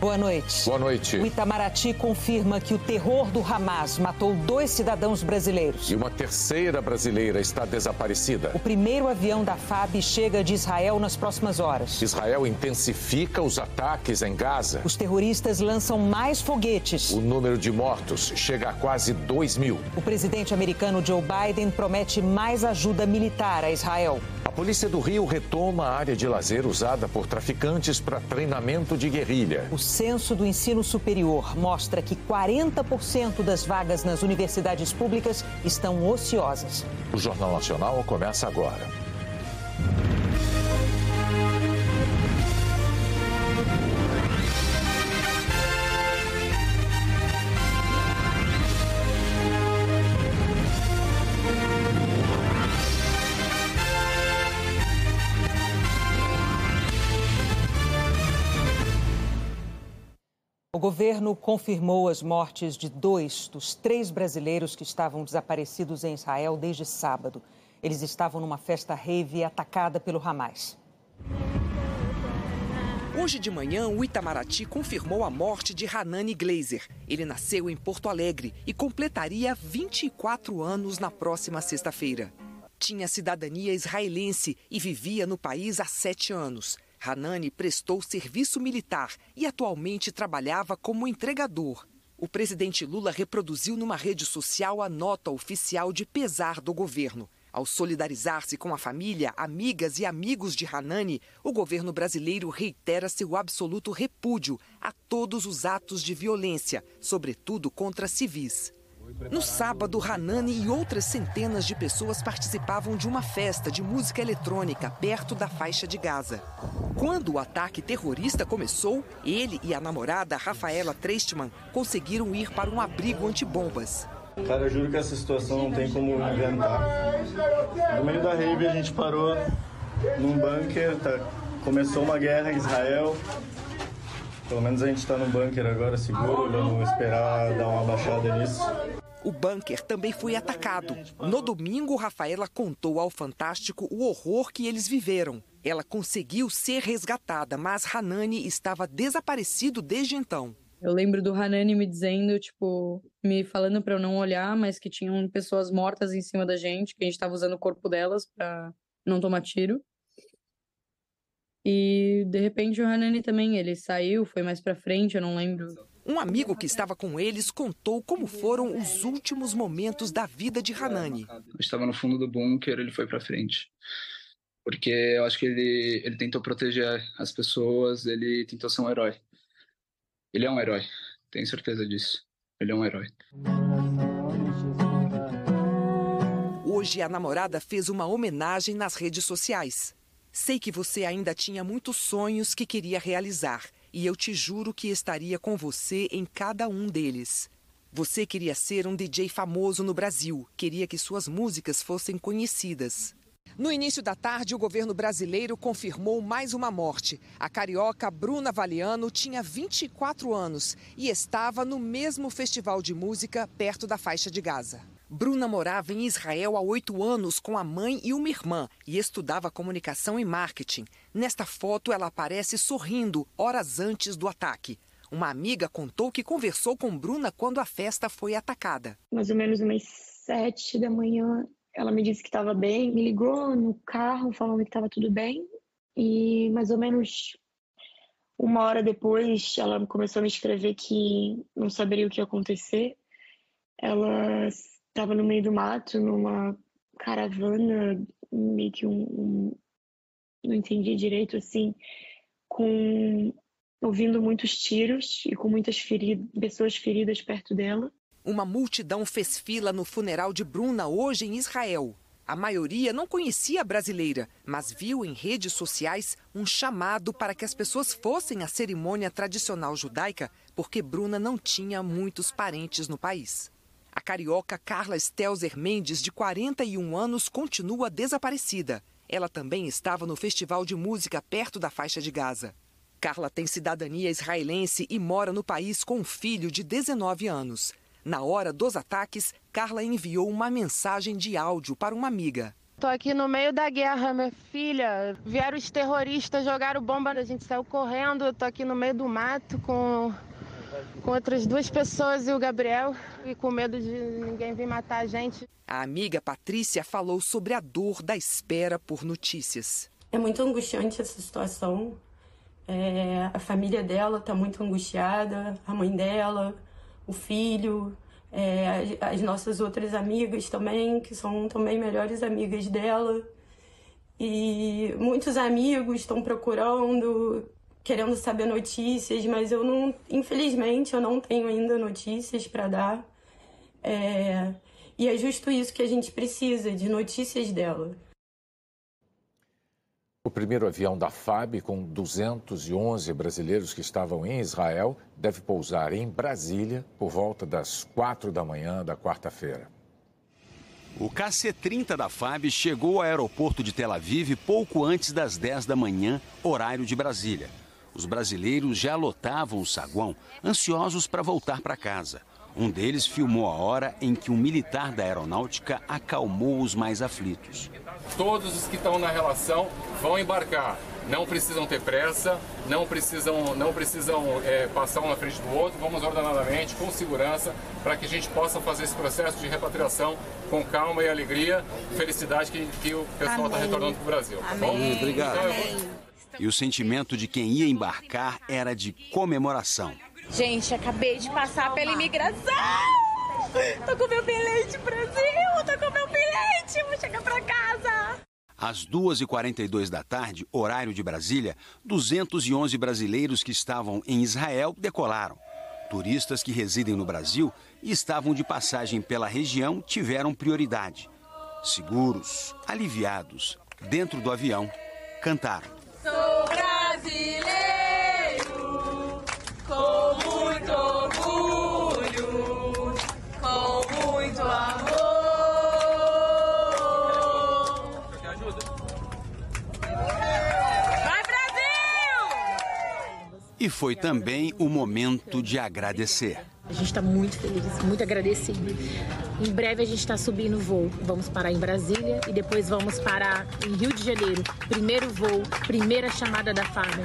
Boa noite. Boa noite. O Itamaraty confirma que o terror do Hamas matou dois cidadãos brasileiros. E uma terceira brasileira está desaparecida. O primeiro avião da FAB chega de Israel nas próximas horas. Israel intensifica os ataques em Gaza. Os terroristas lançam mais foguetes. O número de mortos chega a quase 2 mil. O presidente americano Joe Biden promete mais ajuda militar a Israel. A Polícia do Rio retoma a área de lazer usada por traficantes para treinamento de guerrilha. O censo do ensino superior mostra que 40% das vagas nas universidades públicas estão ociosas. O Jornal Nacional começa agora. O governo confirmou as mortes de dois dos três brasileiros que estavam desaparecidos em Israel desde sábado. Eles estavam numa festa rave atacada pelo Hamas. Hoje de manhã, o Itamaraty confirmou a morte de Hanani Glazer. Ele nasceu em Porto Alegre e completaria 24 anos na próxima sexta-feira. Tinha cidadania israelense e vivia no país há sete anos. Hanani prestou serviço militar e atualmente trabalhava como entregador. O presidente Lula reproduziu numa rede social a nota oficial de pesar do governo. Ao solidarizar-se com a família, amigas e amigos de Hanani, o governo brasileiro reitera seu absoluto repúdio a todos os atos de violência, sobretudo contra civis. No sábado, Hanani e outras centenas de pessoas participavam de uma festa de música eletrônica perto da faixa de Gaza. Quando o ataque terrorista começou, ele e a namorada Rafaela Treistman conseguiram ir para um abrigo antibombas. Cara, eu juro que essa situação não tem como inventar. No meio da rave a gente parou num bunker, tá? começou uma guerra em Israel. Pelo menos a gente está no bunker agora, seguro, vamos esperar dar uma baixada nisso. O bunker também foi atacado. No domingo, Rafaela contou ao Fantástico o horror que eles viveram. Ela conseguiu ser resgatada, mas Hanani estava desaparecido desde então. Eu lembro do Hanani me dizendo, tipo, me falando para eu não olhar, mas que tinham pessoas mortas em cima da gente, que a gente estava usando o corpo delas para não tomar tiro. E de repente o Hanani também, ele saiu, foi mais para frente, eu não lembro. Um amigo que estava com eles contou como foram os últimos momentos da vida de Hanani. Eu estava no fundo do bunker, ele foi para frente. Porque eu acho que ele, ele tentou proteger as pessoas, ele tentou ser um herói. Ele é um herói, tenho certeza disso. Ele é um herói. Hoje a namorada fez uma homenagem nas redes sociais. Sei que você ainda tinha muitos sonhos que queria realizar e eu te juro que estaria com você em cada um deles. Você queria ser um DJ famoso no Brasil, queria que suas músicas fossem conhecidas. No início da tarde, o governo brasileiro confirmou mais uma morte. A carioca Bruna Valiano tinha 24 anos e estava no mesmo festival de música perto da faixa de Gaza. Bruna morava em Israel há oito anos com a mãe e uma irmã e estudava comunicação e marketing. Nesta foto, ela aparece sorrindo horas antes do ataque. Uma amiga contou que conversou com Bruna quando a festa foi atacada. Mais ou menos umas sete da manhã, ela me disse que estava bem, me ligou no carro falando que estava tudo bem. E mais ou menos uma hora depois, ela começou a me escrever que não saberia o que ia acontecer. Ela estava no meio do mato, numa caravana, meio que um, um, não entendi direito assim, com ouvindo muitos tiros e com muitas feridas, pessoas feridas perto dela. Uma multidão fez fila no funeral de Bruna hoje em Israel. A maioria não conhecia a brasileira, mas viu em redes sociais um chamado para que as pessoas fossem à cerimônia tradicional judaica, porque Bruna não tinha muitos parentes no país. A carioca Carla Stelzer Mendes, de 41 anos, continua desaparecida. Ela também estava no festival de música perto da faixa de Gaza. Carla tem cidadania israelense e mora no país com um filho de 19 anos. Na hora dos ataques, Carla enviou uma mensagem de áudio para uma amiga. Tô aqui no meio da guerra, minha filha. Vieram os terroristas, jogaram bomba, a gente saiu correndo. Tô aqui no meio do mato com, com outras duas pessoas e o Gabriel, e com medo de ninguém vir matar a gente. A amiga Patrícia falou sobre a dor da espera por notícias. É muito angustiante essa situação. É, a família dela está muito angustiada, a mãe dela, o filho, é, as nossas outras amigas também, que são também melhores amigas dela. E muitos amigos estão procurando, querendo saber notícias, mas eu não, infelizmente, eu não tenho ainda notícias para dar. É, e é justo isso que a gente precisa, de notícias dela. O primeiro avião da FAB, com 211 brasileiros que estavam em Israel, deve pousar em Brasília por volta das quatro da manhã da quarta-feira. O KC-30 da FAB chegou ao aeroporto de Tel Aviv pouco antes das 10 da manhã, horário de Brasília. Os brasileiros já lotavam o saguão, ansiosos para voltar para casa. Um deles filmou a hora em que um militar da aeronáutica acalmou os mais aflitos. Todos os que estão na relação vão embarcar. Não precisam ter pressa, não precisam, não precisam é, passar um na frente do outro. Vamos ordenadamente, com segurança, para que a gente possa fazer esse processo de repatriação com calma e alegria, felicidade que, que o pessoal está retornando para o Brasil. Tá bom? Obrigado. Então, e o sentimento de quem ia embarcar era de comemoração. Gente, acabei de passar pela imigração! Tô com meu bilhete, Brasil! Tô com meu bilhete! Vou chegar pra casa! Às 2h42 da tarde, horário de Brasília, 211 brasileiros que estavam em Israel decolaram. Turistas que residem no Brasil e estavam de passagem pela região tiveram prioridade. Seguros, aliviados, dentro do avião, cantaram. Brasileiro! com muito orgulho, com muito amor. Vai, Brasil! E foi também o momento de agradecer. A gente está muito feliz, muito agradecido. Em breve a gente está subindo o voo. Vamos parar em Brasília e depois vamos parar em Rio de Janeiro. Primeiro voo, primeira chamada da FAB.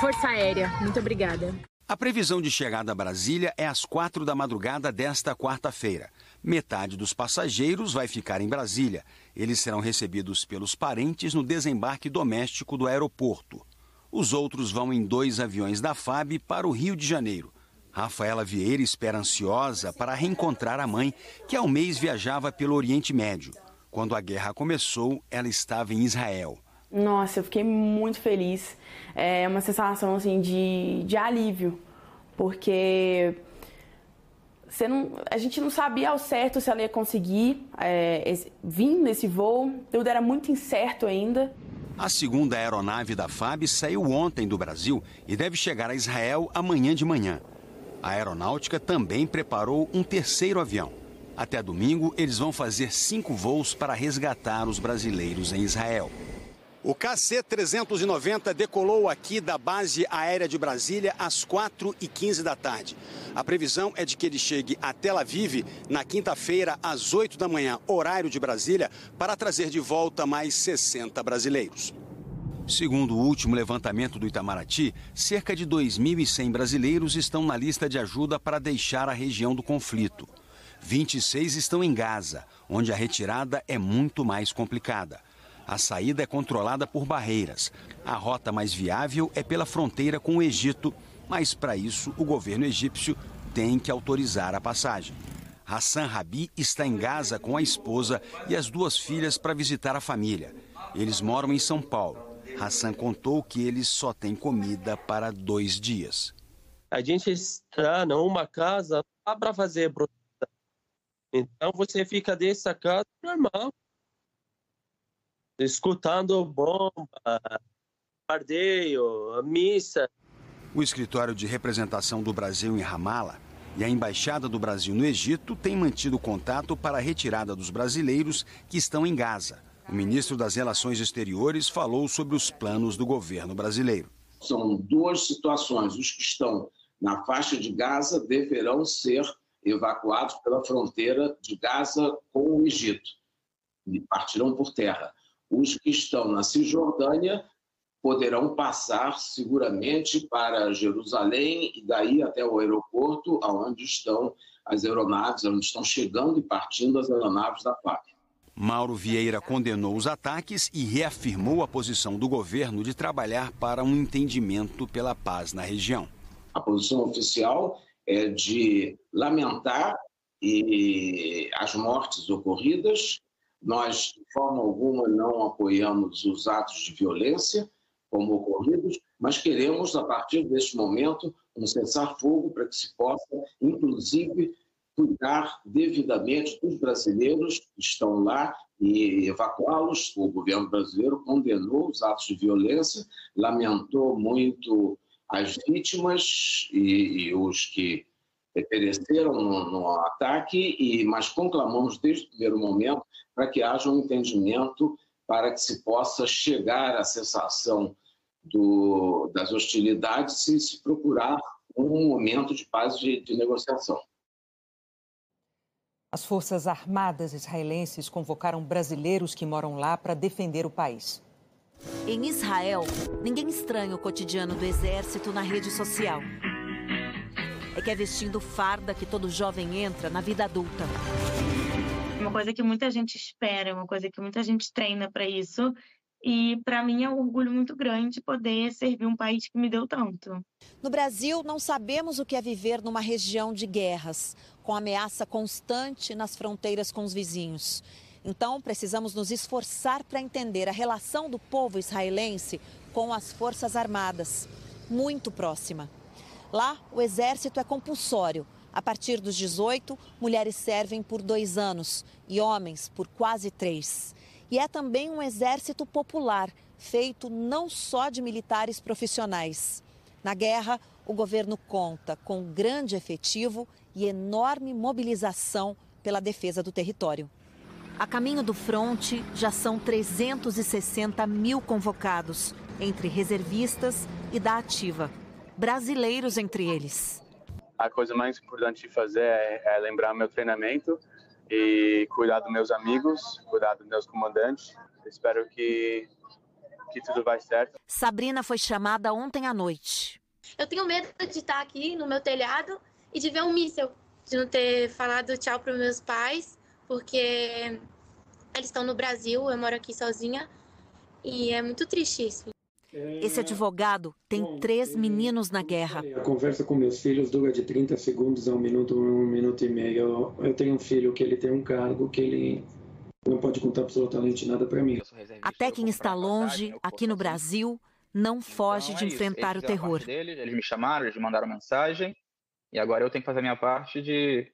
Força Aérea, muito obrigada. A previsão de chegada a Brasília é às quatro da madrugada desta quarta-feira. Metade dos passageiros vai ficar em Brasília. Eles serão recebidos pelos parentes no desembarque doméstico do aeroporto. Os outros vão em dois aviões da FAB para o Rio de Janeiro. Rafaela Vieira espera ansiosa para reencontrar a mãe, que há um mês viajava pelo Oriente Médio. Quando a guerra começou, ela estava em Israel. Nossa, eu fiquei muito feliz. É uma sensação assim de, de alívio, porque você não, a gente não sabia ao certo se ela ia conseguir é, vir nesse voo, tudo era muito incerto ainda. A segunda aeronave da FAB saiu ontem do Brasil e deve chegar a Israel amanhã de manhã. A aeronáutica também preparou um terceiro avião. Até domingo, eles vão fazer cinco voos para resgatar os brasileiros em Israel. O KC-390 decolou aqui da base aérea de Brasília às 4h15 da tarde. A previsão é de que ele chegue a Tel Aviv na quinta-feira, às 8 da manhã, horário de Brasília, para trazer de volta mais 60 brasileiros. Segundo o último levantamento do Itamaraty, cerca de 2.100 brasileiros estão na lista de ajuda para deixar a região do conflito. 26 estão em Gaza, onde a retirada é muito mais complicada. A saída é controlada por barreiras. A rota mais viável é pela fronteira com o Egito, mas para isso o governo egípcio tem que autorizar a passagem. Hassan Rabi está em Gaza com a esposa e as duas filhas para visitar a família. Eles moram em São Paulo. Hassan contou que eles só têm comida para dois dias. A gente está numa casa para fazer Então você fica dessa casa normal escutando bomba, bombardeio, missa. O escritório de representação do Brasil em Ramala e a embaixada do Brasil no Egito têm mantido contato para a retirada dos brasileiros que estão em Gaza. O ministro das Relações Exteriores falou sobre os planos do governo brasileiro. São duas situações. Os que estão na faixa de Gaza deverão ser evacuados pela fronteira de Gaza com o Egito partirão por terra. Os que estão na Cisjordânia poderão passar seguramente para Jerusalém e daí até o aeroporto, aonde estão as aeronaves, onde estão chegando e partindo as aeronaves da FAB. Mauro Vieira condenou os ataques e reafirmou a posição do governo de trabalhar para um entendimento pela paz na região. A posição oficial é de lamentar e as mortes ocorridas. Nós, de forma alguma, não apoiamos os atos de violência como ocorridos, mas queremos, a partir deste momento, um cessar-fogo para que se possa, inclusive, cuidar devidamente dos brasileiros que estão lá e evacuá-los. O governo brasileiro condenou os atos de violência, lamentou muito as vítimas e, e os que pereceram no, no, ataque, e mas conclamamos desde o primeiro momento para que haja um entendimento para que se possa chegar à cessação do, das hostilidades e se procurar um momento de paz de, de negociação. As Forças Armadas israelenses convocaram brasileiros que moram lá para defender o país. Em Israel, ninguém estranha o cotidiano do exército na rede social. É que é vestindo farda que todo jovem entra na vida adulta. Uma coisa que muita gente espera, uma coisa que muita gente treina para isso. E para mim é um orgulho muito grande poder servir um país que me deu tanto. No Brasil, não sabemos o que é viver numa região de guerras, com ameaça constante nas fronteiras com os vizinhos. Então, precisamos nos esforçar para entender a relação do povo israelense com as Forças Armadas, muito próxima. Lá, o exército é compulsório. A partir dos 18, mulheres servem por dois anos e homens por quase três. E é também um exército popular, feito não só de militares profissionais. Na guerra, o governo conta com grande efetivo e enorme mobilização pela defesa do território. A caminho do fronte, já são 360 mil convocados, entre reservistas e da ativa. Brasileiros entre eles. A coisa mais importante de fazer é, é lembrar meu treinamento e cuidar dos meus amigos, cuidar dos meus comandantes. Espero que, que tudo vai certo. Sabrina foi chamada ontem à noite. Eu tenho medo de estar aqui no meu telhado e de ver um míssil, de não ter falado tchau para meus pais porque eles estão no Brasil, eu moro aqui sozinha e é muito triste isso. Esse advogado tem três meninos na guerra. A conversa com meus filhos dura de 30 segundos a um minuto, um minuto e meio. Eu, tenho um filho que ele tem um cargo que ele não pode contar absolutamente nada para mim. Até quem está longe, aqui no Brasil, não foge de enfrentar o terror. Eles me chamaram, eles me mandaram mensagem e agora eu tenho que fazer a minha parte de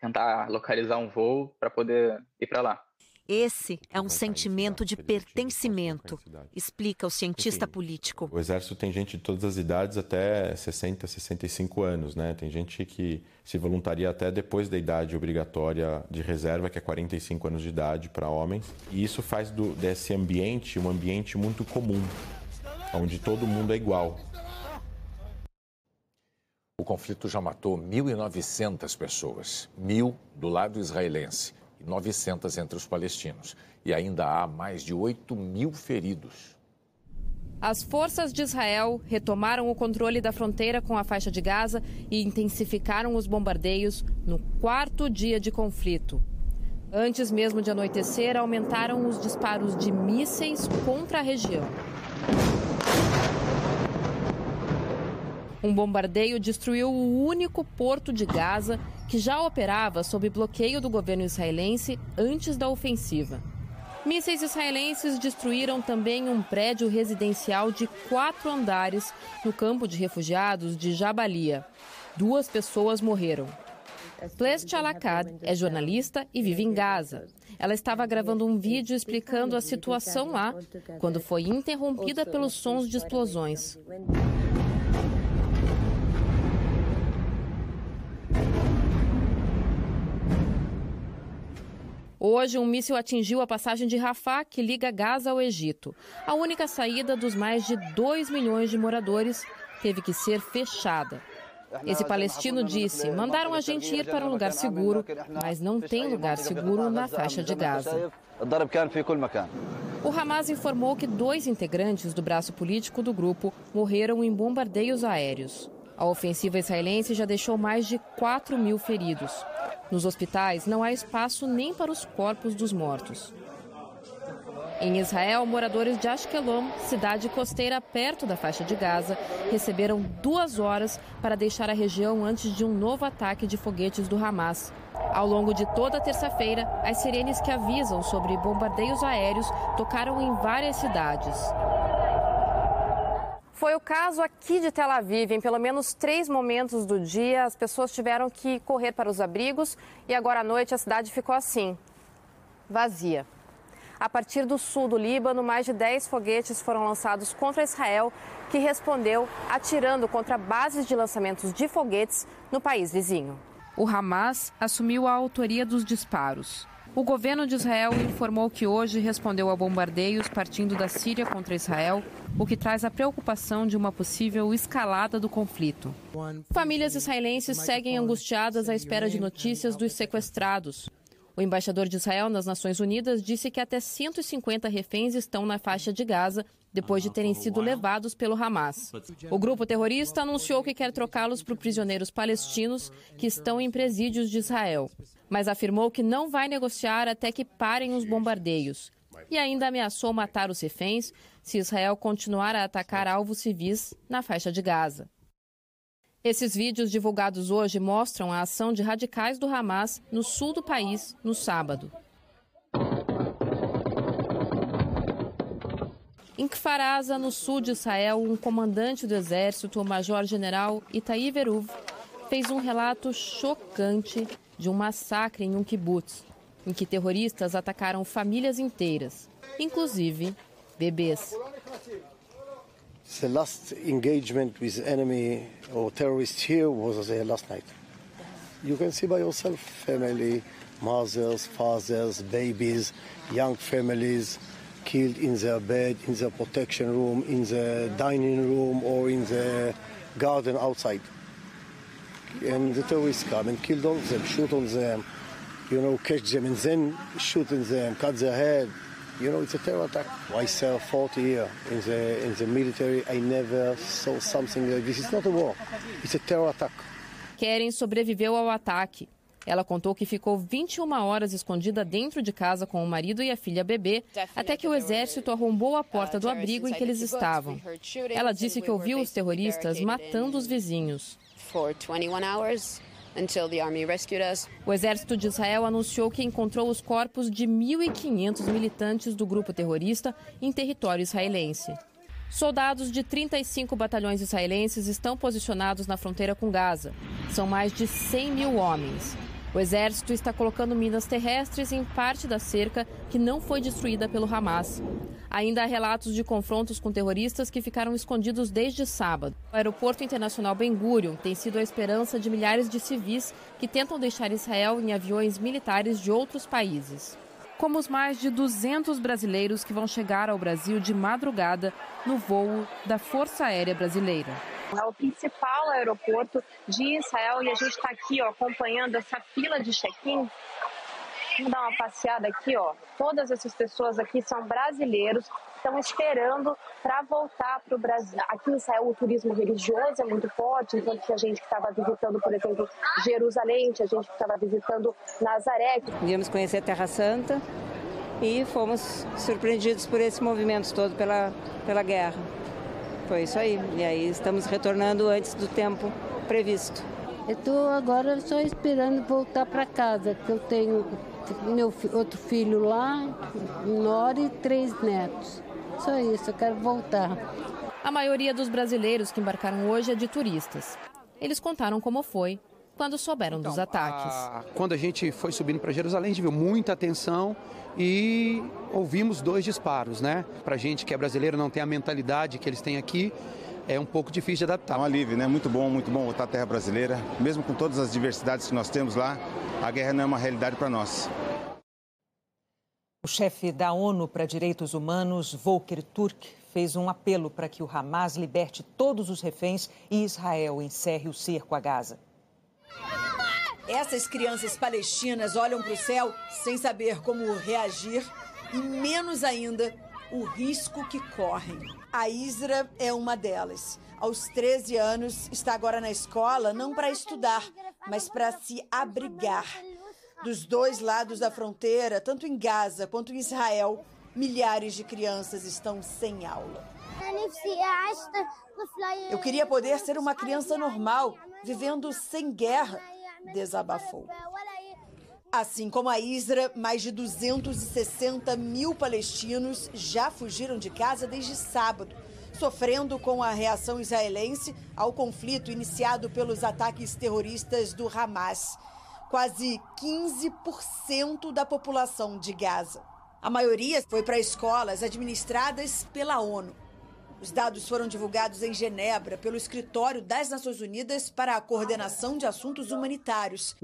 tentar localizar um voo para poder ir para lá. Esse é um sentimento de pertencimento, explica o cientista político. O Exército tem gente de todas as idades até 60, 65 anos, né? Tem gente que se voluntaria até depois da idade obrigatória de reserva, que é 45 anos de idade para homens. E isso faz do, desse ambiente um ambiente muito comum, onde todo mundo é igual. O conflito já matou 1.900 pessoas, mil do lado israelense e 900 entre os palestinos. E ainda há mais de 8 mil feridos. As forças de Israel retomaram o controle da fronteira com a faixa de Gaza e intensificaram os bombardeios no quarto dia de conflito. Antes mesmo de anoitecer, aumentaram os disparos de mísseis contra a região. Um bombardeio destruiu o único porto de Gaza que já operava sob bloqueio do governo israelense antes da ofensiva. Mísseis israelenses destruíram também um prédio residencial de quatro andares no campo de refugiados de Jabalia. Duas pessoas morreram. Plest Alakad é jornalista e vive em Gaza. Ela estava gravando um vídeo explicando a situação lá quando foi interrompida pelos sons de explosões. Hoje, um míssil atingiu a passagem de Rafah, que liga Gaza ao Egito. A única saída dos mais de 2 milhões de moradores teve que ser fechada. Esse palestino disse: mandaram a gente ir para um lugar seguro, mas não tem lugar seguro na faixa de Gaza. O Hamas informou que dois integrantes do braço político do grupo morreram em bombardeios aéreos. A ofensiva israelense já deixou mais de 4 mil feridos. Nos hospitais não há espaço nem para os corpos dos mortos. Em Israel, moradores de Ashkelon, cidade costeira perto da faixa de Gaza, receberam duas horas para deixar a região antes de um novo ataque de foguetes do Hamas. Ao longo de toda terça-feira, as sirenes que avisam sobre bombardeios aéreos tocaram em várias cidades. Foi o caso aqui de Tel Aviv. Em pelo menos três momentos do dia, as pessoas tiveram que correr para os abrigos e agora à noite a cidade ficou assim vazia. A partir do sul do Líbano, mais de 10 foguetes foram lançados contra Israel, que respondeu atirando contra bases de lançamentos de foguetes no país vizinho. O Hamas assumiu a autoria dos disparos. O governo de Israel informou que hoje respondeu a bombardeios partindo da Síria contra Israel, o que traz a preocupação de uma possível escalada do conflito. Famílias israelenses seguem angustiadas à espera de notícias dos sequestrados. O embaixador de Israel nas Nações Unidas disse que até 150 reféns estão na faixa de Gaza depois de terem sido levados pelo Hamas. O grupo terrorista anunciou que quer trocá-los por prisioneiros palestinos que estão em presídios de Israel, mas afirmou que não vai negociar até que parem os bombardeios. E ainda ameaçou matar os reféns se Israel continuar a atacar alvos civis na faixa de Gaza. Esses vídeos divulgados hoje mostram a ação de radicais do Hamas no sul do país no sábado. Em Kfaraza, no sul de Israel, um comandante do exército, o major-general Itaí Veruv, fez um relato chocante de um massacre em um kibbutz, em que terroristas atacaram famílias inteiras, inclusive bebês. The last engagement with enemy or terrorists here was uh, last night. You can see by yourself family, mothers, fathers, babies, young families killed in their bed, in the protection room, in the dining room, or in the garden outside. And the terrorists come and kill all of them, shoot on them, you know, catch them and then shoot them, cut their head, you know, it's a terror attack. I served 40 years in the, in the military. I never saw something like this. It's not a war. It's a terror attack. Keren sobreviveu ao ataque. Ela contou que ficou 21 horas escondida dentro de casa com o marido e a filha bebê, até que o exército arrombou a porta do abrigo em que eles estavam. Ela disse que ouviu os terroristas matando os vizinhos. O exército de Israel anunciou que encontrou os corpos de 1.500 militantes do grupo terrorista em território israelense. Soldados de 35 batalhões israelenses estão posicionados na fronteira com Gaza. São mais de 100 mil homens. O exército está colocando minas terrestres em parte da cerca que não foi destruída pelo Hamas. Ainda há relatos de confrontos com terroristas que ficaram escondidos desde sábado. O aeroporto internacional Ben Gurion tem sido a esperança de milhares de civis que tentam deixar Israel em aviões militares de outros países. Como os mais de 200 brasileiros que vão chegar ao Brasil de madrugada no voo da Força Aérea Brasileira. É o principal aeroporto de Israel e a gente está aqui ó, acompanhando essa fila de check-in. Vamos dar uma passeada aqui, ó. Todas essas pessoas aqui são brasileiros, estão esperando para voltar para o Brasil. Aqui em Israel o turismo religioso é muito forte, então tinha gente que estava visitando, por exemplo, Jerusalém, tinha gente que estava visitando Nazaré. Viemos conhecer a Terra Santa e fomos surpreendidos por esse movimento todo pela, pela guerra. Foi isso aí. E aí estamos retornando antes do tempo previsto. Eu estou agora só esperando voltar para casa, que eu tenho meu outro filho lá, Nora e três netos. Só isso, eu quero voltar. A maioria dos brasileiros que embarcaram hoje é de turistas. Eles contaram como foi quando souberam então, dos ataques. A... Quando a gente foi subindo para Jerusalém, a gente viu muita atenção e ouvimos dois disparos, né? Para gente que é brasileiro não tem a mentalidade que eles têm aqui, é um pouco difícil de adaptar. É um alívio, né? Muito bom, muito bom voltar à terra brasileira. Mesmo com todas as diversidades que nós temos lá, a guerra não é uma realidade para nós. O chefe da ONU para Direitos Humanos, Volker Turk, fez um apelo para que o Hamas liberte todos os reféns e Israel encerre o cerco a Gaza. Essas crianças palestinas olham para o céu sem saber como reagir e, menos ainda, o risco que correm. A Isra é uma delas. Aos 13 anos, está agora na escola não para estudar, mas para se abrigar. Dos dois lados da fronteira, tanto em Gaza quanto em Israel, milhares de crianças estão sem aula. Eu queria poder ser uma criança normal, vivendo sem guerra, desabafou. Assim como a Isra, mais de 260 mil palestinos já fugiram de casa desde sábado, sofrendo com a reação israelense ao conflito iniciado pelos ataques terroristas do Hamas. Quase 15% da população de Gaza. A maioria foi para escolas administradas pela ONU. Os dados foram divulgados em Genebra pelo Escritório das Nações Unidas para a Coordenação de Assuntos Humanitários.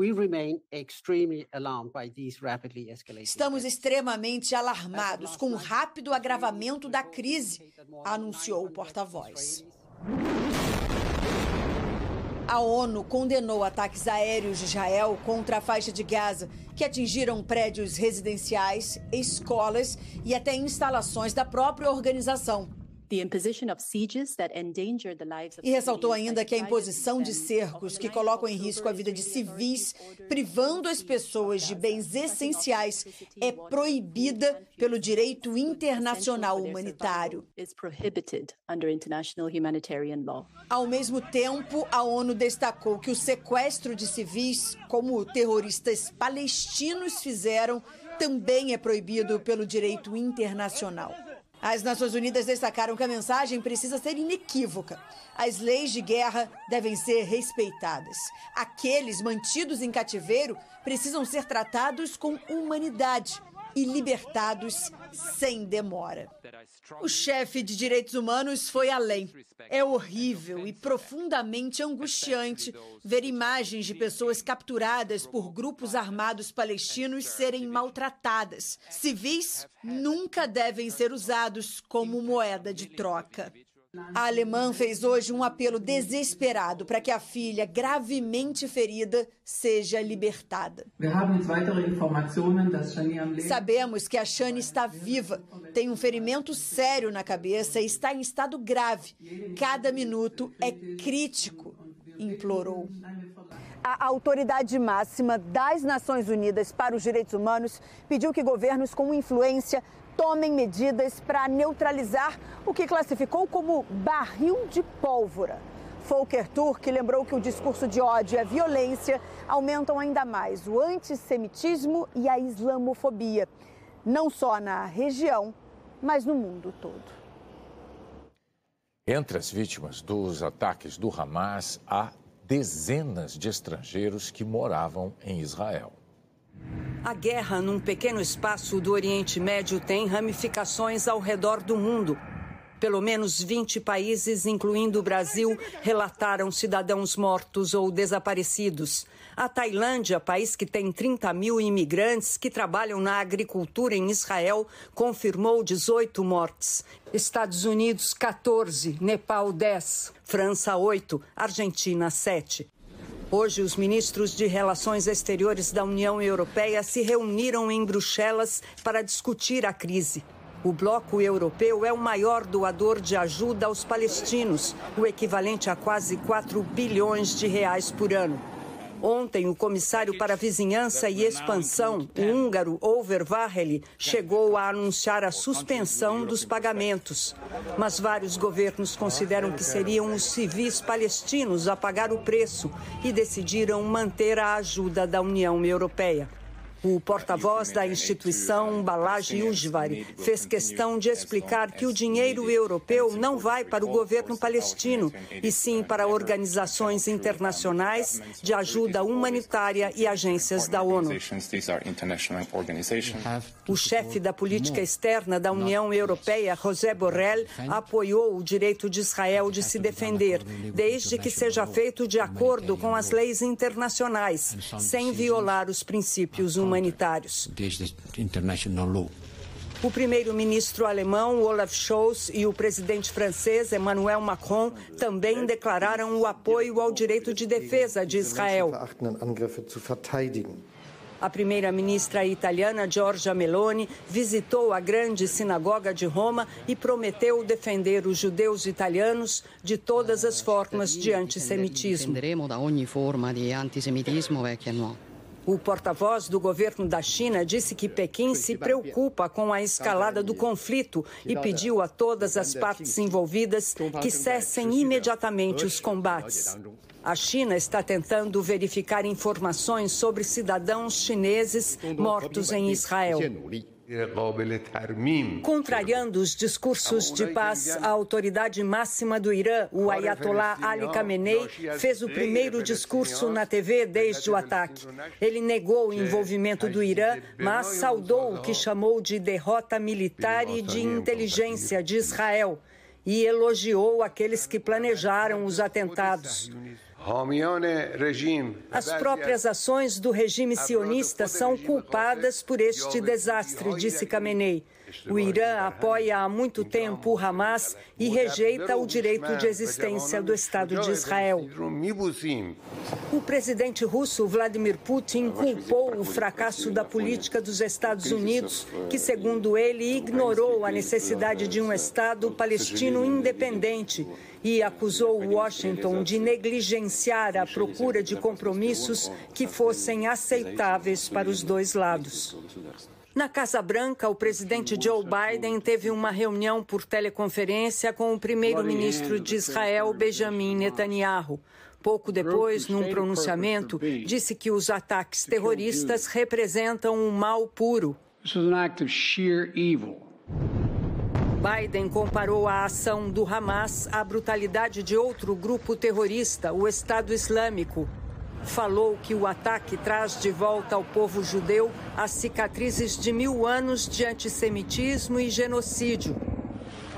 Estamos extremamente alarmados com o rápido agravamento da crise, anunciou o porta-voz. A ONU condenou ataques aéreos de Israel contra a faixa de Gaza, que atingiram prédios residenciais, escolas e até instalações da própria organização. E ressaltou ainda que a imposição de cercos que colocam em risco a vida de civis, privando as pessoas de bens essenciais, é proibida pelo direito internacional humanitário. Ao mesmo tempo, a ONU destacou que o sequestro de civis, como terroristas palestinos fizeram, também é proibido pelo direito internacional. As Nações Unidas destacaram que a mensagem precisa ser inequívoca. As leis de guerra devem ser respeitadas. Aqueles mantidos em cativeiro precisam ser tratados com humanidade e libertados sem demora. O chefe de direitos humanos foi além. É horrível e profundamente angustiante ver imagens de pessoas capturadas por grupos armados palestinos serem maltratadas. Civis nunca devem ser usados como moeda de troca. A alemã fez hoje um apelo desesperado para que a filha, gravemente ferida, seja libertada. Sabemos que a Shani está viva, tem um ferimento sério na cabeça e está em estado grave. Cada minuto é crítico, implorou. A autoridade máxima das Nações Unidas para os Direitos Humanos pediu que governos com influência tomem medidas para neutralizar o que classificou como barril de pólvora. Volker Turk lembrou que o discurso de ódio e a violência aumentam ainda mais o antissemitismo e a islamofobia, não só na região, mas no mundo todo. Entre as vítimas dos ataques do Hamas, há dezenas de estrangeiros que moravam em Israel. A guerra num pequeno espaço do Oriente Médio tem ramificações ao redor do mundo. Pelo menos 20 países, incluindo o Brasil, relataram cidadãos mortos ou desaparecidos. A Tailândia, país que tem 30 mil imigrantes que trabalham na agricultura em Israel, confirmou 18 mortes. Estados Unidos, 14. Nepal, 10. França, 8. Argentina, 7. Hoje, os ministros de Relações Exteriores da União Europeia se reuniram em Bruxelas para discutir a crise. O bloco europeu é o maior doador de ajuda aos palestinos, o equivalente a quase 4 bilhões de reais por ano. Ontem, o comissário para Vizinhança e Expansão, o húngaro Over Vaheli, chegou a anunciar a suspensão dos pagamentos. Mas vários governos consideram que seriam os civis palestinos a pagar o preço e decidiram manter a ajuda da União Europeia. O porta-voz da instituição, Balaj Ujvari, fez questão de explicar que o dinheiro europeu não vai para o governo palestino, e sim para organizações internacionais de ajuda humanitária e agências da ONU. O chefe da política externa da União Europeia, José Borrell, apoiou o direito de Israel de se defender, desde que seja feito de acordo com as leis internacionais, sem violar os princípios humanitários. O primeiro-ministro alemão Olaf Scholz e o presidente francês Emmanuel Macron também declararam o apoio ao direito de defesa de Israel. A primeira-ministra italiana Giorgia Meloni visitou a grande sinagoga de Roma e prometeu defender os judeus italianos de todas as formas de antissemitismo. O porta-voz do governo da China disse que Pequim se preocupa com a escalada do conflito e pediu a todas as partes envolvidas que cessem imediatamente os combates. A China está tentando verificar informações sobre cidadãos chineses mortos em Israel. Contrariando os discursos de paz, a autoridade máxima do Irã, o Ayatollah Ali Khamenei, fez o primeiro discurso na TV desde o ataque. Ele negou o envolvimento do Irã, mas saudou o que chamou de derrota militar e de inteligência de Israel e elogiou aqueles que planejaram os atentados. As próprias ações do regime sionista são culpadas por este desastre, disse Khamenei. O Irã apoia há muito tempo o Hamas e rejeita o direito de existência do Estado de Israel. O presidente russo Vladimir Putin culpou o fracasso da política dos Estados Unidos, que, segundo ele, ignorou a necessidade de um Estado palestino independente e acusou Washington de negligenciar a procura de compromissos que fossem aceitáveis para os dois lados. Na Casa Branca, o presidente Joe Biden teve uma reunião por teleconferência com o primeiro-ministro de Israel, Benjamin Netanyahu. Pouco depois, num pronunciamento, disse que os ataques terroristas representam um mal puro. Biden comparou a ação do Hamas à brutalidade de outro grupo terrorista, o Estado Islâmico, falou que o ataque traz de volta ao povo judeu as cicatrizes de mil anos de antissemitismo e genocídio.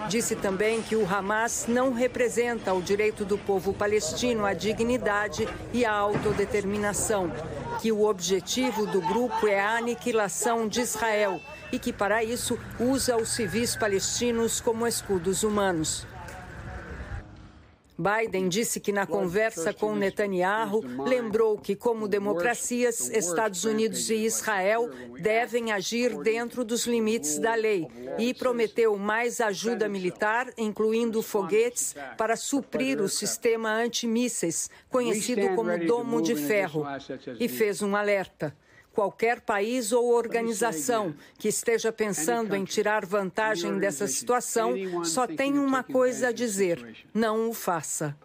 Disse também que o Hamas não representa o direito do povo palestino à dignidade e à autodeterminação, que o objetivo do grupo é a aniquilação de Israel e que, para isso, usa os civis palestinos como escudos humanos. Biden disse que na conversa com Netanyahu lembrou que, como democracias, Estados Unidos e Israel devem agir dentro dos limites da lei e prometeu mais ajuda militar, incluindo foguetes, para suprir o sistema antimísseis, conhecido como Domo de Ferro, e fez um alerta. Qualquer país ou organização que esteja pensando em tirar vantagem dessa situação só tem uma coisa a dizer: não o faça.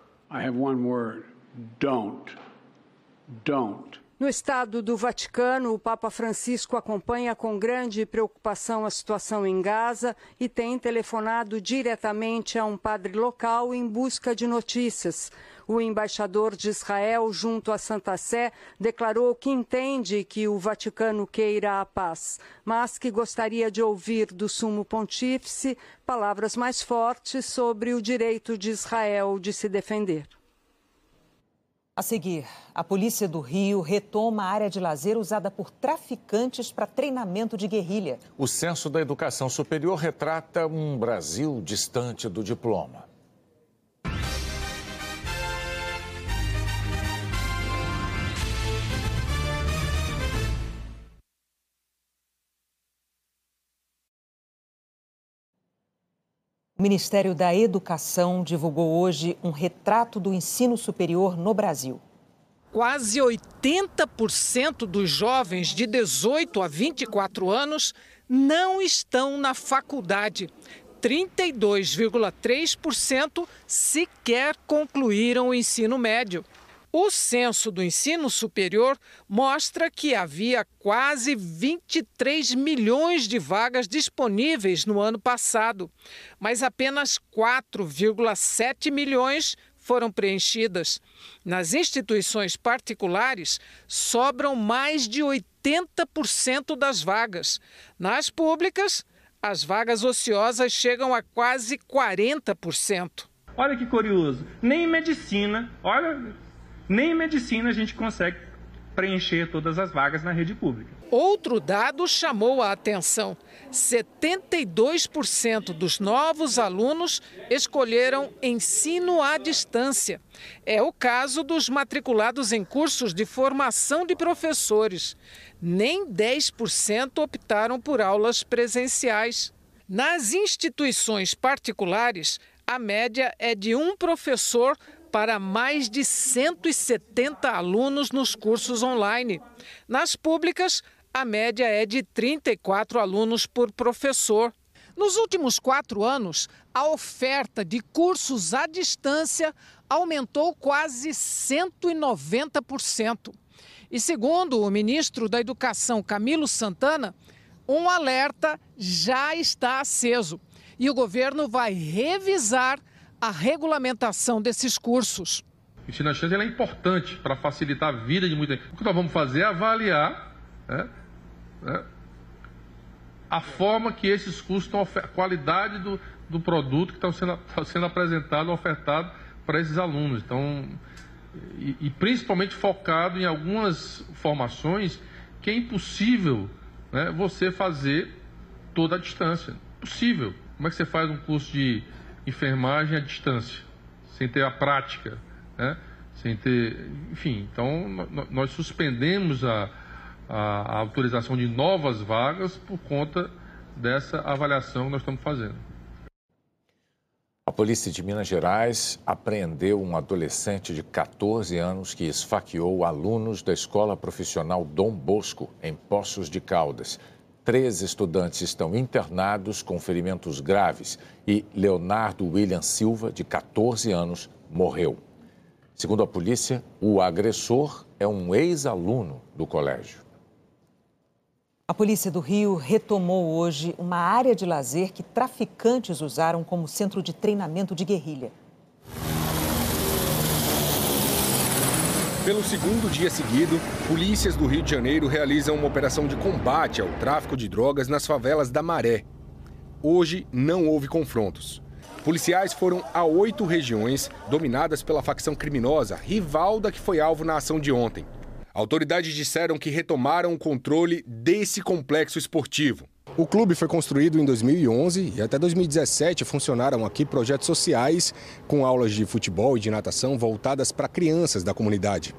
No estado do Vaticano, o Papa Francisco acompanha com grande preocupação a situação em Gaza e tem telefonado diretamente a um padre local em busca de notícias. O embaixador de Israel junto à Santa Sé declarou que entende que o Vaticano queira a paz, mas que gostaria de ouvir do sumo pontífice palavras mais fortes sobre o direito de Israel de se defender. A seguir, a polícia do Rio retoma a área de lazer usada por traficantes para treinamento de guerrilha. O censo da educação superior retrata um Brasil distante do diploma. Ministério da Educação divulgou hoje um retrato do ensino superior no Brasil. Quase 80% dos jovens de 18 a 24 anos não estão na faculdade. 32,3% sequer concluíram o ensino médio. O censo do ensino superior mostra que havia quase 23 milhões de vagas disponíveis no ano passado, mas apenas 4,7 milhões foram preenchidas. Nas instituições particulares, sobram mais de 80% das vagas. Nas públicas, as vagas ociosas chegam a quase 40%. Olha que curioso, nem em medicina, olha nem em medicina a gente consegue preencher todas as vagas na rede pública. Outro dado chamou a atenção: 72% dos novos alunos escolheram ensino à distância. É o caso dos matriculados em cursos de formação de professores. Nem 10% optaram por aulas presenciais. Nas instituições particulares, a média é de um professor para mais de 170 alunos nos cursos online. Nas públicas, a média é de 34 alunos por professor. Nos últimos quatro anos, a oferta de cursos à distância aumentou quase 190%. E segundo o ministro da Educação, Camilo Santana, um alerta já está aceso e o governo vai revisar a regulamentação desses cursos. Ensino à distância é importante para facilitar a vida de muita gente. O que nós vamos fazer é avaliar né, né, a forma que esses cursos estão, a qualidade do, do produto que está sendo, está sendo apresentado, ofertado para esses alunos. Então, e, e, principalmente focado em algumas formações que é impossível né, você fazer toda a distância. Possível. Como é que você faz um curso de enfermagem à distância, sem ter a prática, né? sem ter. Enfim, então nós suspendemos a, a, a autorização de novas vagas por conta dessa avaliação que nós estamos fazendo. A polícia de Minas Gerais apreendeu um adolescente de 14 anos que esfaqueou alunos da escola profissional Dom Bosco, em Poços de Caldas. Três estudantes estão internados com ferimentos graves e Leonardo William Silva, de 14 anos, morreu. Segundo a polícia, o agressor é um ex-aluno do colégio. A polícia do Rio retomou hoje uma área de lazer que traficantes usaram como centro de treinamento de guerrilha. Pelo segundo dia seguido, polícias do Rio de Janeiro realizam uma operação de combate ao tráfico de drogas nas favelas da Maré. Hoje não houve confrontos. Policiais foram a oito regiões dominadas pela facção criminosa rival da que foi alvo na ação de ontem. Autoridades disseram que retomaram o controle desse complexo esportivo. O clube foi construído em 2011 e até 2017 funcionaram aqui projetos sociais com aulas de futebol e de natação voltadas para crianças da comunidade.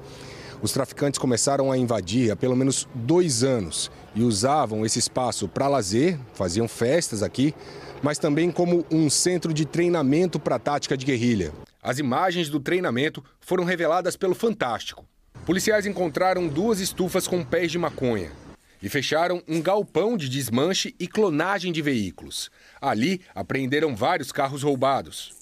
Os traficantes começaram a invadir há pelo menos dois anos e usavam esse espaço para lazer, faziam festas aqui, mas também como um centro de treinamento para a tática de guerrilha. As imagens do treinamento foram reveladas pelo Fantástico. Policiais encontraram duas estufas com pés de maconha e fecharam um galpão de desmanche e clonagem de veículos. Ali apreenderam vários carros roubados.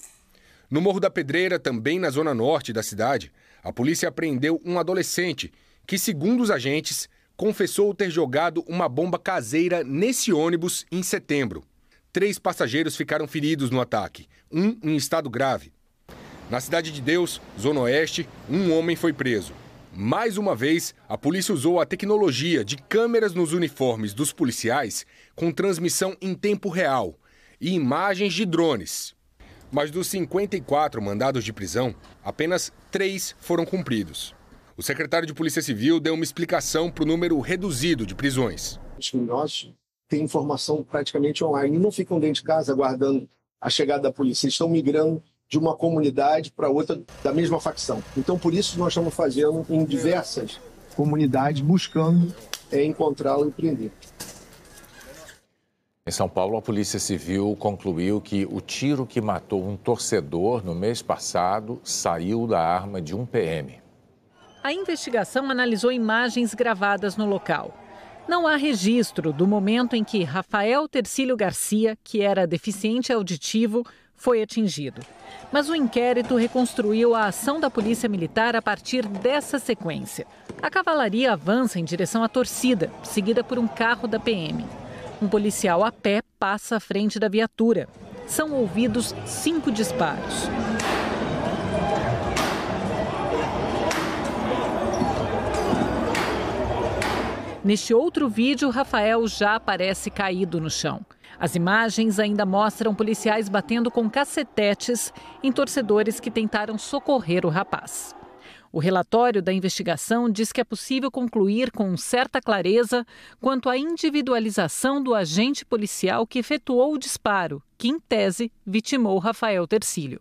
No Morro da Pedreira, também na zona norte da cidade, a polícia apreendeu um adolescente que, segundo os agentes, confessou ter jogado uma bomba caseira nesse ônibus em setembro. Três passageiros ficaram feridos no ataque, um em estado grave. Na Cidade de Deus, Zona Oeste, um homem foi preso. Mais uma vez, a polícia usou a tecnologia de câmeras nos uniformes dos policiais com transmissão em tempo real e imagens de drones. Mas dos 54 mandados de prisão, apenas três foram cumpridos. O secretário de Polícia Civil deu uma explicação para o número reduzido de prisões. Os criminosos têm informação praticamente online, não ficam dentro de casa aguardando a chegada da polícia, eles estão migrando de uma comunidade para outra da mesma facção. Então, por isso, nós estamos fazendo em diversas comunidades, buscando é, encontrá-lo e prender. Em São Paulo, a Polícia Civil concluiu que o tiro que matou um torcedor no mês passado saiu da arma de um PM. A investigação analisou imagens gravadas no local. Não há registro do momento em que Rafael Tercílio Garcia, que era deficiente auditivo, foi atingido. Mas o inquérito reconstruiu a ação da Polícia Militar a partir dessa sequência. A cavalaria avança em direção à torcida, seguida por um carro da PM. Um policial a pé passa à frente da viatura. São ouvidos cinco disparos. Neste outro vídeo, Rafael já aparece caído no chão. As imagens ainda mostram policiais batendo com cacetetes em torcedores que tentaram socorrer o rapaz. O relatório da investigação diz que é possível concluir com certa clareza quanto à individualização do agente policial que efetuou o disparo, que, em tese, vitimou Rafael Tercílio.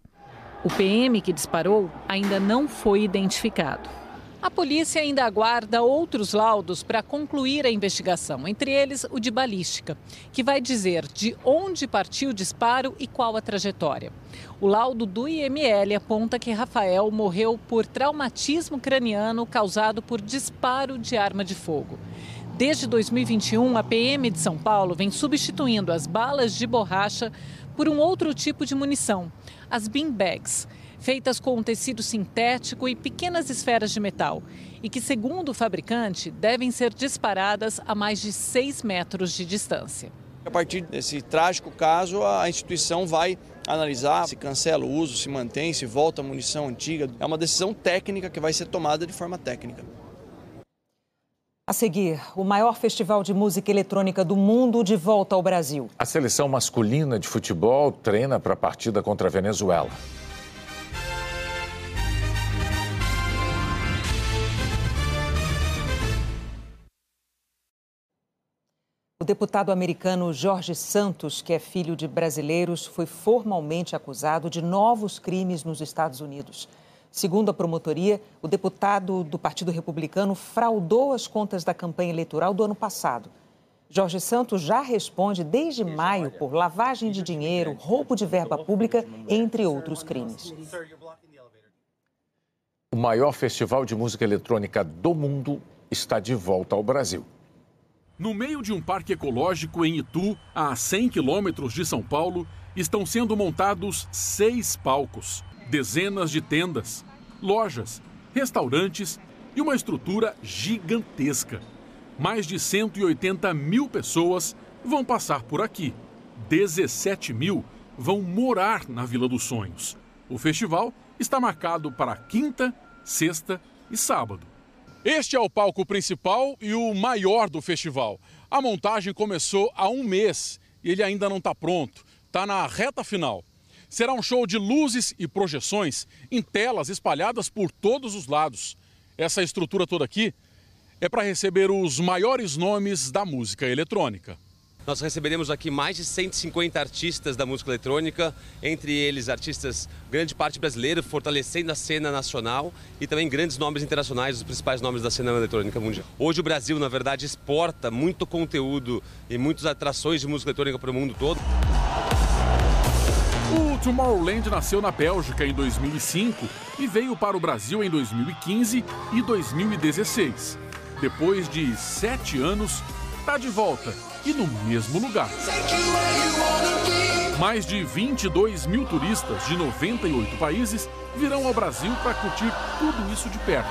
O PM que disparou ainda não foi identificado. A polícia ainda aguarda outros laudos para concluir a investigação, entre eles o de balística, que vai dizer de onde partiu o disparo e qual a trajetória. O laudo do IML aponta que Rafael morreu por traumatismo craniano causado por disparo de arma de fogo. Desde 2021, a PM de São Paulo vem substituindo as balas de borracha por um outro tipo de munição, as beanbags feitas com um tecido sintético e pequenas esferas de metal, e que, segundo o fabricante, devem ser disparadas a mais de 6 metros de distância. A partir desse trágico caso, a instituição vai analisar se cancela o uso, se mantém, se volta a munição antiga. É uma decisão técnica que vai ser tomada de forma técnica. A seguir, o maior festival de música eletrônica do mundo de volta ao Brasil. A seleção masculina de futebol treina para a partida contra a Venezuela. O deputado americano Jorge Santos, que é filho de brasileiros, foi formalmente acusado de novos crimes nos Estados Unidos. Segundo a promotoria, o deputado do Partido Republicano fraudou as contas da campanha eleitoral do ano passado. Jorge Santos já responde desde maio por lavagem de dinheiro, roubo de verba pública, entre outros crimes. O maior festival de música eletrônica do mundo está de volta ao Brasil. No meio de um parque ecológico em Itu, a 100 quilômetros de São Paulo, estão sendo montados seis palcos, dezenas de tendas, lojas, restaurantes e uma estrutura gigantesca. Mais de 180 mil pessoas vão passar por aqui. 17 mil vão morar na Vila dos Sonhos. O festival está marcado para quinta, sexta e sábado. Este é o palco principal e o maior do festival. A montagem começou há um mês e ele ainda não está pronto. Está na reta final. Será um show de luzes e projeções em telas espalhadas por todos os lados. Essa estrutura toda aqui é para receber os maiores nomes da música eletrônica. Nós receberemos aqui mais de 150 artistas da música eletrônica, entre eles artistas, grande parte brasileira, fortalecendo a cena nacional e também grandes nomes internacionais, os principais nomes da cena eletrônica mundial. Hoje o Brasil, na verdade, exporta muito conteúdo e muitas atrações de música eletrônica para o mundo todo. O Tomorrowland nasceu na Bélgica em 2005 e veio para o Brasil em 2015 e 2016. Depois de sete anos, está de volta e no mesmo lugar. Mais de 22 mil turistas de 98 países virão ao Brasil para curtir tudo isso de perto.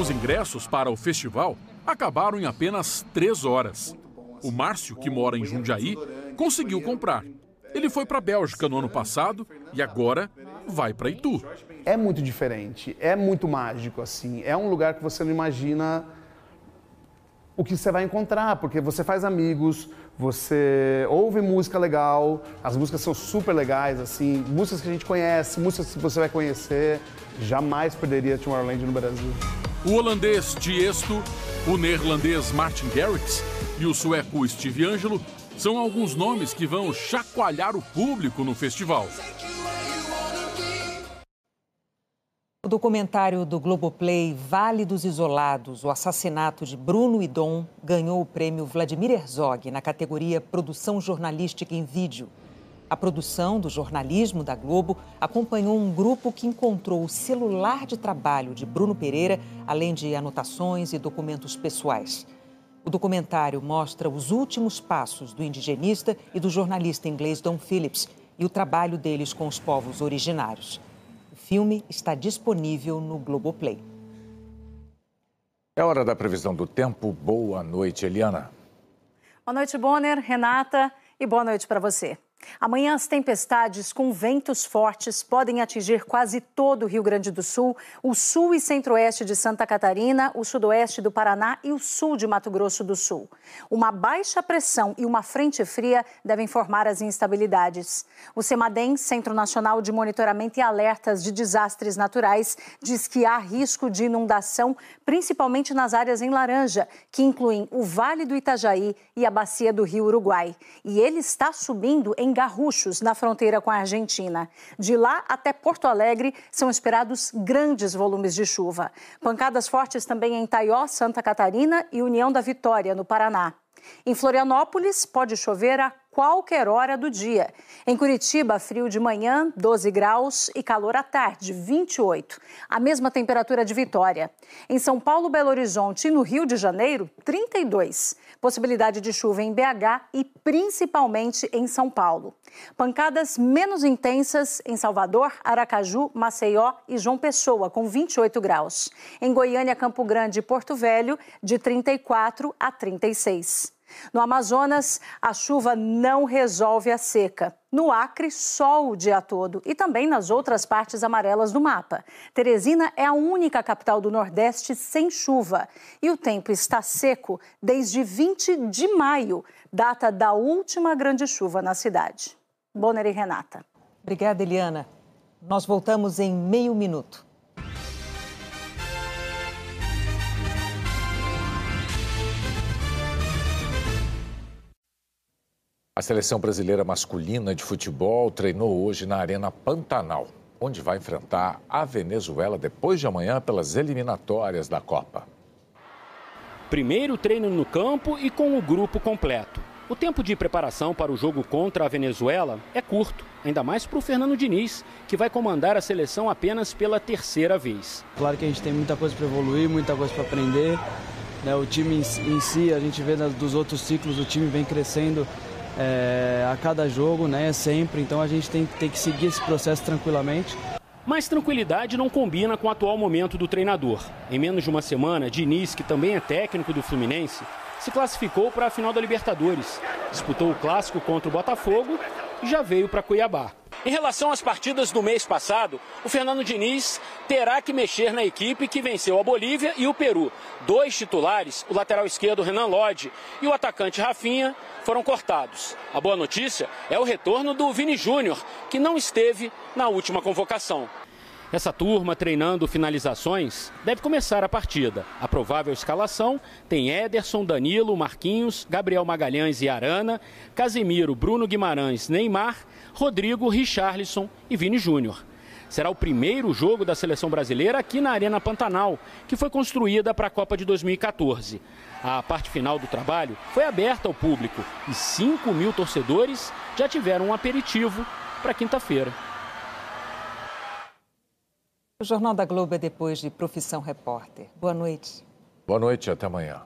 Os ingressos para o festival acabaram em apenas três horas. O Márcio, que mora em Jundiaí, conseguiu comprar. Ele foi para a Bélgica no ano passado e agora vai para Itu. É muito diferente, é muito mágico assim. É um lugar que você não imagina o que você vai encontrar, porque você faz amigos, você ouve música legal, as músicas são super legais, assim, músicas que a gente conhece, músicas que você vai conhecer. Jamais perderia Tomorrowland no Brasil. O holandês Tiesto, o neerlandês Martin Garrix e o sueco Steve Angelo são alguns nomes que vão chacoalhar o público no festival. Documentário do Globoplay Vale dos Isolados, o assassinato de Bruno e Dom, ganhou o prêmio Vladimir Herzog na categoria Produção Jornalística em Vídeo. A produção do jornalismo da Globo acompanhou um grupo que encontrou o celular de trabalho de Bruno Pereira, além de anotações e documentos pessoais. O documentário mostra os últimos passos do indigenista e do jornalista inglês Don Phillips e o trabalho deles com os povos originários filme está disponível no Globoplay. É hora da previsão do tempo. Boa noite, Eliana. Boa noite, Bonner, Renata, e boa noite para você. Amanhã, as tempestades com ventos fortes podem atingir quase todo o Rio Grande do Sul, o sul e centro-oeste de Santa Catarina, o sudoeste do Paraná e o sul de Mato Grosso do Sul. Uma baixa pressão e uma frente fria devem formar as instabilidades. O CEMADEM, Centro Nacional de Monitoramento e Alertas de Desastres Naturais, diz que há risco de inundação, principalmente nas áreas em laranja, que incluem o Vale do Itajaí e a bacia do Rio Uruguai. E ele está subindo em Garruchos, na fronteira com a Argentina. De lá até Porto Alegre são esperados grandes volumes de chuva. Pancadas fortes também em Taió, Santa Catarina e União da Vitória, no Paraná. Em Florianópolis, pode chover a qualquer hora do dia. Em Curitiba, frio de manhã, 12 graus e calor à tarde, 28. A mesma temperatura de Vitória. Em São Paulo, Belo Horizonte e no Rio de Janeiro, 32. Possibilidade de chuva em BH e principalmente em São Paulo. Pancadas menos intensas em Salvador, Aracaju, Maceió e João Pessoa, com 28 graus. Em Goiânia, Campo Grande e Porto Velho, de 34 a 36. No Amazonas, a chuva não resolve a seca. No Acre, sol o dia todo e também nas outras partes amarelas do mapa. Teresina é a única capital do Nordeste sem chuva. E o tempo está seco desde 20 de maio, data da última grande chuva na cidade. Bonner e Renata. Obrigada, Eliana. Nós voltamos em meio minuto. A seleção brasileira masculina de futebol treinou hoje na Arena Pantanal, onde vai enfrentar a Venezuela depois de amanhã pelas eliminatórias da Copa. Primeiro treino no campo e com o grupo completo. O tempo de preparação para o jogo contra a Venezuela é curto, ainda mais para o Fernando Diniz, que vai comandar a seleção apenas pela terceira vez. Claro que a gente tem muita coisa para evoluir, muita coisa para aprender. Né? O time em si, a gente vê dos outros ciclos, o time vem crescendo é, a cada jogo, né, sempre. Então a gente tem, tem que seguir esse processo tranquilamente. Mas tranquilidade não combina com o atual momento do treinador. Em menos de uma semana, Diniz, que também é técnico do Fluminense, se classificou para a final da Libertadores. Disputou o clássico contra o Botafogo e já veio para Cuiabá. Em relação às partidas do mês passado, o Fernando Diniz terá que mexer na equipe que venceu a Bolívia e o Peru. Dois titulares, o lateral esquerdo Renan Lodge e o atacante Rafinha, foram cortados. A boa notícia é o retorno do Vini Júnior, que não esteve na última convocação. Essa turma treinando finalizações deve começar a partida. A provável escalação tem Ederson, Danilo, Marquinhos, Gabriel Magalhães e Arana, Casemiro, Bruno Guimarães, Neymar, Rodrigo, Richarlison e Vini Júnior. Será o primeiro jogo da seleção brasileira aqui na Arena Pantanal, que foi construída para a Copa de 2014. A parte final do trabalho foi aberta ao público e 5 mil torcedores já tiveram um aperitivo para quinta-feira. O Jornal da Globo é depois de Profissão Repórter. Boa noite. Boa noite, até amanhã.